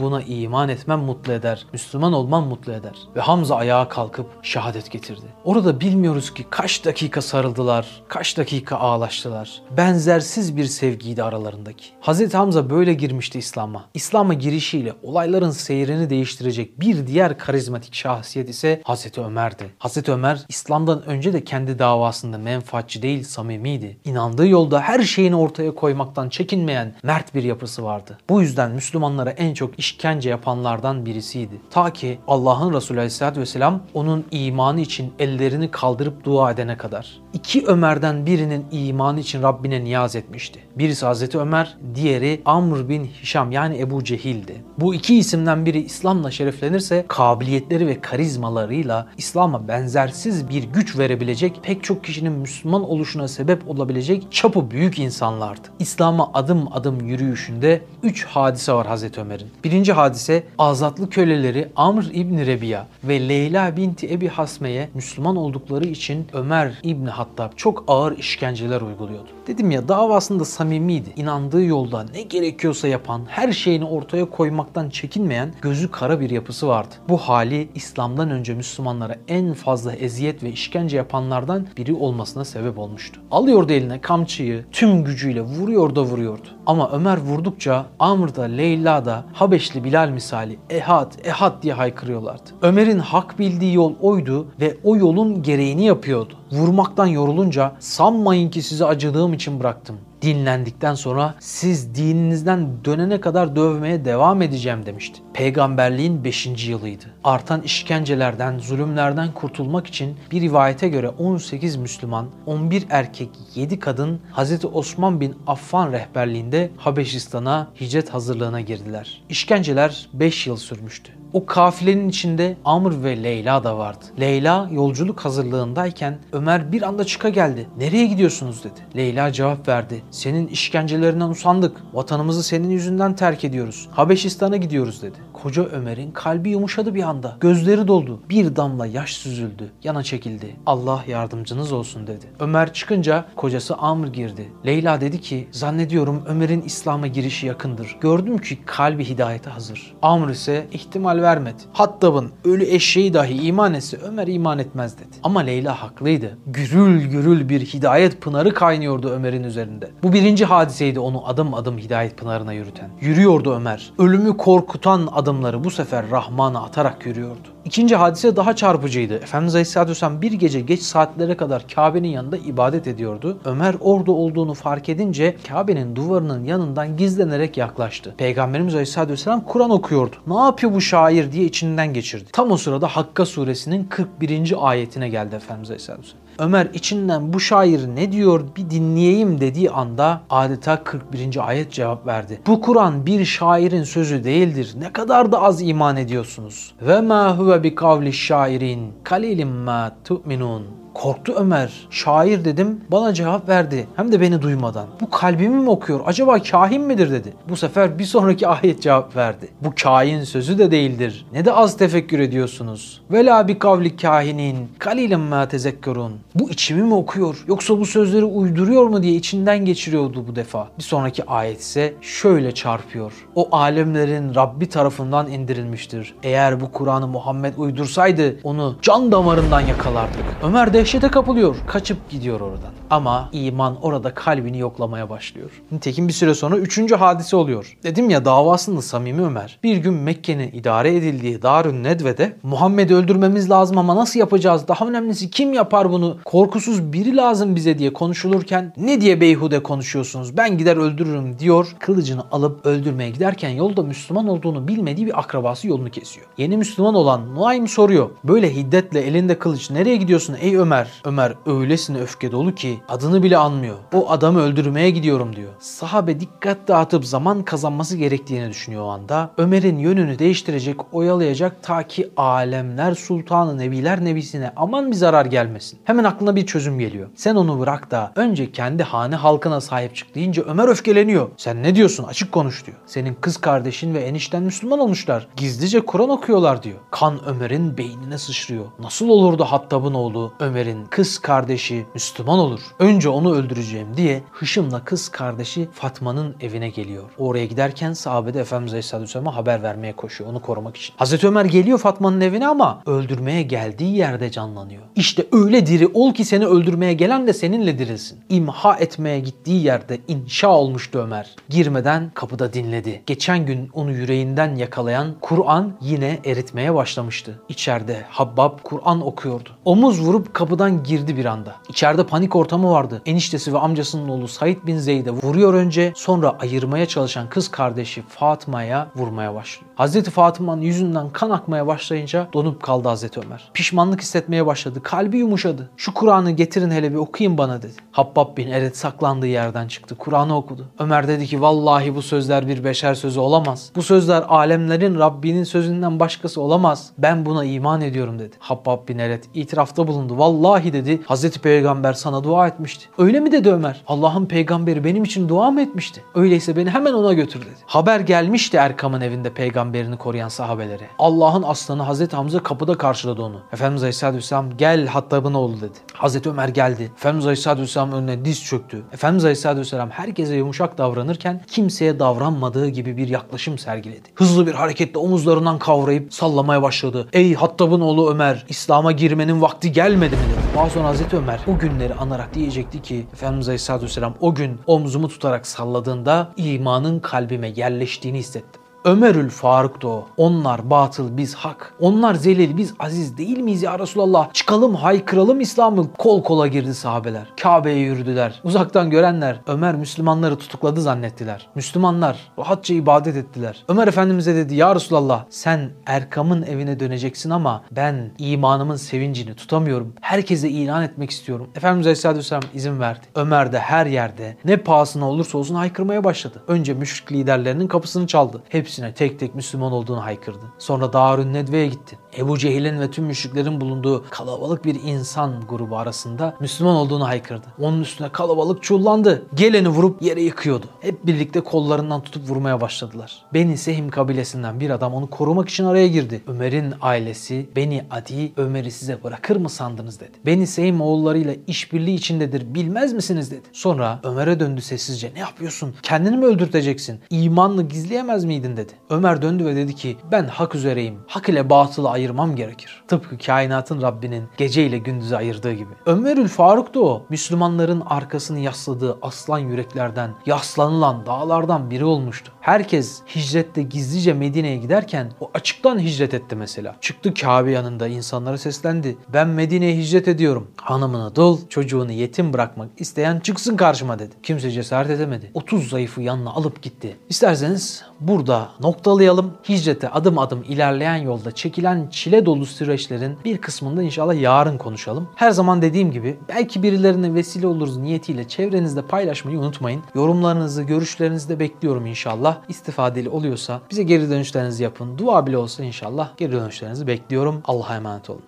buna iman etmem mutlu eder. Müslüman olmam mutlu eder. Ve Hamza ayağa kalkıp şehadet getirdi. Orada bilmiyoruz ki kaç dakika sarıldılar, kaç dakika ağlaştılar. Benzersiz bir sevgiydi aralarındaki. Hazreti Hamza böyle girmişti İslam'a. İslam'a girişiyle olayların seyrini değiştirecek bir diğer karizmatik şahsiyet ise Hazreti Ömer'di. Hazreti Ömer İslam'dan önce de kendi davasında menfaatçi değil samimiydi. İnandığı yolda her şeyini ortaya koymaktan çekinmeyen mert bir yapısı vardı. Bu yüzden Müslümanlara en çok işkence yapanlardan birisiydi. Ta ki Allah'ın Resulü Aleyhisselatü Vesselam onun imanı için ellerini kaldırıp dua edene kadar. İki Ömer'den birinin imanı için Rabbine niyaz etmişti. Birisi Hazreti Ömer, diğeri Amr bin Hişam yani Ebu Cehil'di. Bu iki isimden biri İslam'la şereflenirse kabiliyetleri ve karizmalarıyla İslam'a benzersiz bir güç verebilecek pek çok kişinin Müslüman oluşuna sebep olabilecek çapı büyük insanlardı. İslam'a adım adım yürüyüşünde üç hadise var Hazreti Ömer'in. Birinci hadise azatlı köleleri Amr İbni Rebiya ve Leyla binti Ebi Hasme'ye Müslüman oldukları için Ömer İbni Hattab çok ağır işkenceler uyguluyordu. Dedim ya davasında samimiydi. İnandığı yolda ne gerekiyorsa yapan, her şeyini ortaya koymaktan çekinmeyen, gözü kara bir yapısı vardı. Bu hali İslam'dan önce Müslümanlara en fazla eziyet ve işkence yapanlardan biri olmasına sebep olmuştu. Alıyordu eline kamçıyı, tüm gücüyle vuruyor da vuruyordu. Ama Ömer vurdukça Amr'da, Leyla'da Habeşli Bilal misali ehad, ehad diye haykırıyorlardı. Ömer'in hak bildiği yol oydu ve o yolun gereğini yapıyordu. Vurmaktan yorulunca sanmayın ki size acıdığım için bıraktım. Dinlendikten sonra siz dininizden dönene kadar dövmeye devam edeceğim demişti. Peygamberliğin 5. yılıydı. Artan işkencelerden, zulümlerden kurtulmak için bir rivayete göre 18 Müslüman, 11 erkek, 7 kadın Hz. Osman bin Affan rehberliğinde Habeşistan'a hicret hazırlığına girdiler. İşkenceler 5 yıl sürmüştü. O kafilenin içinde Amr ve Leyla da vardı. Leyla yolculuk hazırlığındayken Ömer bir anda çıka geldi. Nereye gidiyorsunuz dedi. Leyla cevap verdi. Senin işkencelerinden usandık. Vatanımızı senin yüzünden terk ediyoruz. Habeşistan'a gidiyoruz dedi. Koca Ömer'in kalbi yumuşadı bir anda. Gözleri doldu. Bir damla yaş süzüldü. Yana çekildi. Allah yardımcınız olsun dedi. Ömer çıkınca kocası Amr girdi. Leyla dedi ki zannediyorum Ömer'in İslam'a girişi yakındır. Gördüm ki kalbi hidayete hazır. Amr ise ihtimal vermedi. Hattab'ın ölü eşeği dahi iman etse Ömer iman etmez dedi. Ama Leyla haklıydı. Gürül gürül bir hidayet pınarı kaynıyordu Ömer'in üzerinde. Bu birinci hadiseydi onu adım adım hidayet pınarına yürüten. Yürüyordu Ömer. Ölümü korkutan adımları bu sefer Rahman'a atarak yürüyordu. İkinci hadise daha çarpıcıydı. Efendimiz Aleyhisselatü Vesselam bir gece geç saatlere kadar Kabe'nin yanında ibadet ediyordu. Ömer orada olduğunu fark edince Kabe'nin duvarının yanından gizlenerek yaklaştı. Peygamberimiz Aleyhisselatü Vesselam Kur'an okuyordu. Ne yapıyor bu şair diye içinden geçirdi. Tam o sırada Hakka suresinin 41. ayetine geldi Efendimiz Aleyhisselatü Vesselam. Ömer içinden bu şair ne diyor bir dinleyeyim dediği anda adeta 41. ayet cevap verdi. Bu Kur'an bir şairin sözü değildir. Ne kadar da az iman ediyorsunuz. Ve ma bi kavli şairin kalilim ma tu'minun. Korktu Ömer. Şair dedim. Bana cevap verdi. Hem de beni duymadan. Bu kalbimi mi okuyor? Acaba kahin midir dedi. Bu sefer bir sonraki ayet cevap verdi. Bu kahin sözü de değildir. Ne de az tefekkür ediyorsunuz. Vela bi kavli kahinin kalilen ma tezekkerun. Bu içimi mi okuyor? Yoksa bu sözleri uyduruyor mu diye içinden geçiriyordu bu defa. Bir sonraki ayet ise şöyle çarpıyor. O alemlerin Rabbi tarafından indirilmiştir. Eğer bu Kur'an'ı Muhammed uydursaydı onu can damarından yakalardık. Ömer dehşete kapılıyor. Kaçıp gidiyor oradan. Ama iman orada kalbini yoklamaya başlıyor. Nitekim bir süre sonra üçüncü hadise oluyor. Dedim ya davasında samimi Ömer. Bir gün Mekke'nin idare edildiği Darün Nedve'de Muhammed'i öldürmemiz lazım ama nasıl yapacağız? Daha önemlisi kim yapar bunu? Korkusuz biri lazım bize diye konuşulurken ne diye beyhude konuşuyorsunuz? Ben gider öldürürüm diyor. Kılıcını alıp öldürmeye giderken yolda Müslüman olduğunu bilmediği bir akrabası yolunu kesiyor. Yeni Müslüman olan Nuaym soruyor. Böyle hiddetle elinde kılıç nereye gidiyorsun ey Ömer? Ömer öylesine öfke dolu ki adını bile anmıyor. O adamı öldürmeye gidiyorum diyor. Sahabe dikkat dağıtıp zaman kazanması gerektiğini düşünüyor o anda. Ömer'in yönünü değiştirecek, oyalayacak ta ki alemler sultanı nebiler nebisine aman bir zarar gelmesin. Hemen aklına bir çözüm geliyor. Sen onu bırak da önce kendi hane halkına sahip çık deyince Ömer öfkeleniyor. Sen ne diyorsun açık konuş diyor. Senin kız kardeşin ve enişten Müslüman olmuşlar. Gizlice Kur'an okuyorlar diyor. Kan Ömer'in beynine sıçrıyor. Nasıl olurdu Hattab'ın oğlu Ömer'in kız kardeşi Müslüman olur. Önce onu öldüreceğim diye hışımla kız kardeşi Fatma'nın evine geliyor. Oraya giderken sahabede Efendimiz Aleyhisselatü Vesselam'a haber vermeye koşuyor onu korumak için. Hazreti Ömer geliyor Fatma'nın evine ama öldürmeye geldiği yerde canlanıyor. İşte öyle diri ol ki seni öldürmeye gelen de seninle dirilsin. İmha etmeye gittiği yerde inşa olmuştu Ömer. Girmeden kapıda dinledi. Geçen gün onu yüreğinden yakalayan Kur'an yine eritmeye başlamıştı. İçeride Habbab Kur'an okuyordu. Omuz vurup kapıdan girdi bir anda. İçeride panik ortamı vardı. Eniştesi ve amcasının oğlu Said bin Zeyd'e vuruyor önce sonra ayırmaya çalışan kız kardeşi Fatma'ya vurmaya başlıyor. Hazreti Fatıma'nın yüzünden kan akmaya başlayınca donup kaldı Hazreti Ömer. Pişmanlık hissetmeye başladı. Kalbi yumuşadı. Şu Kur'an'ı getirin hele bir okuyun bana dedi. Habbab bin Eret saklandığı yerden çıktı. Kur'an'ı okudu. Ömer dedi ki vallahi bu sözler bir beşer sözü olamaz. Bu sözler alemlerin Rabbinin sözünden başkası olamaz. Ben buna iman ediyorum dedi. Habbab bin Eret itirafta bulundu. Vallahi dedi Hazreti Peygamber sana dua etmişti. Öyle mi dedi Ömer? Allah'ın peygamberi benim için dua mı etmişti? Öyleyse beni hemen ona götür dedi. Haber gelmişti Erkam'ın evinde peygamberini koruyan sahabelere. Allah'ın aslanı Hazreti Hamza kapıda karşıladı onu. Efendimiz Aleyhisselatü Vesselam gel Hattab'ın oğlu dedi. Hazreti Ömer geldi. Efendimiz Aleyhisselatü Vesselam önüne diz çöktü. Efendimiz Aleyhisselatü Vesselam herkese yumuşak davranırken kimseye davranmadığı gibi bir yaklaşım sergiledi. Hızlı bir hareketle omuzlarından kavrayıp sallamaya başladı. Ey Hattab'ın oğlu Ömer İslam'a girmenin vakti gelmedi mi. Daha sonra Hazreti Ömer o günleri anarak diyecekti ki Efendimiz Aleyhisselatü Vesselam o gün omzumu tutarak salladığında imanın kalbime yerleştiğini hissettim. Ömerül Faruk da o. Onlar batıl, biz hak. Onlar zelil, biz aziz değil miyiz ya Resulallah? Çıkalım, haykıralım İslam'ı. Kol kola girdi sahabeler. Kabe'ye yürüdüler. Uzaktan görenler Ömer Müslümanları tutukladı zannettiler. Müslümanlar rahatça ibadet ettiler. Ömer Efendimiz'e dedi ya Resulallah sen Erkam'ın evine döneceksin ama ben imanımın sevincini tutamıyorum. Herkese ilan etmek istiyorum. Efendimiz Aleyhisselatü Vesselam izin verdi. Ömer de her yerde ne pahasına olursa olsun haykırmaya başladı. Önce müşrik liderlerinin kapısını çaldı. Hepsi hepsine tek tek Müslüman olduğunu haykırdı. Sonra Darün Nedve'ye gitti. Ebu Cehil'in ve tüm müşriklerin bulunduğu kalabalık bir insan grubu arasında Müslüman olduğunu haykırdı. Onun üstüne kalabalık çullandı. Geleni vurup yere yıkıyordu. Hep birlikte kollarından tutup vurmaya başladılar. Beni Sehim kabilesinden bir adam onu korumak için araya girdi. Ömer'in ailesi Beni Adi Ömer'i size bırakır mı sandınız dedi. Beni Sehim oğullarıyla işbirliği içindedir bilmez misiniz dedi. Sonra Ömer'e döndü sessizce ne yapıyorsun? Kendini mi öldürteceksin? İmanını gizleyemez miydin dedi. Ömer döndü ve dedi ki ben hak üzereyim. Hak ile batılı ayırmam gerekir. Tıpkı kainatın Rabbinin gece ile gündüzü ayırdığı gibi. Ömerül Faruk da o. Müslümanların arkasını yasladığı aslan yüreklerden, yaslanılan dağlardan biri olmuştu. Herkes hicrette gizlice Medine'ye giderken o açıktan hicret etti mesela. Çıktı Kabe yanında insanlara seslendi. Ben Medine'ye hicret ediyorum. Hanımını dul, çocuğunu yetim bırakmak isteyen çıksın karşıma dedi. Kimse cesaret edemedi. 30 zayıfı yanına alıp gitti. İsterseniz burada noktalayalım. Hicrete adım adım ilerleyen yolda çekilen çile dolu süreçlerin bir kısmında inşallah yarın konuşalım. Her zaman dediğim gibi belki birilerine vesile oluruz niyetiyle çevrenizde paylaşmayı unutmayın. Yorumlarınızı, görüşlerinizi de bekliyorum inşallah. İstifadeli oluyorsa bize geri dönüşlerinizi yapın. Dua bile olsa inşallah geri dönüşlerinizi bekliyorum. Allah'a emanet olun.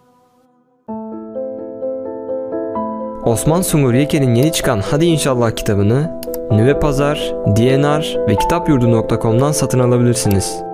Osman Sungur Yeke'nin yeni çıkan Hadi İnşallah kitabını Nüve Pazar, DNR ve kitapyurdu.com'dan satın alabilirsiniz.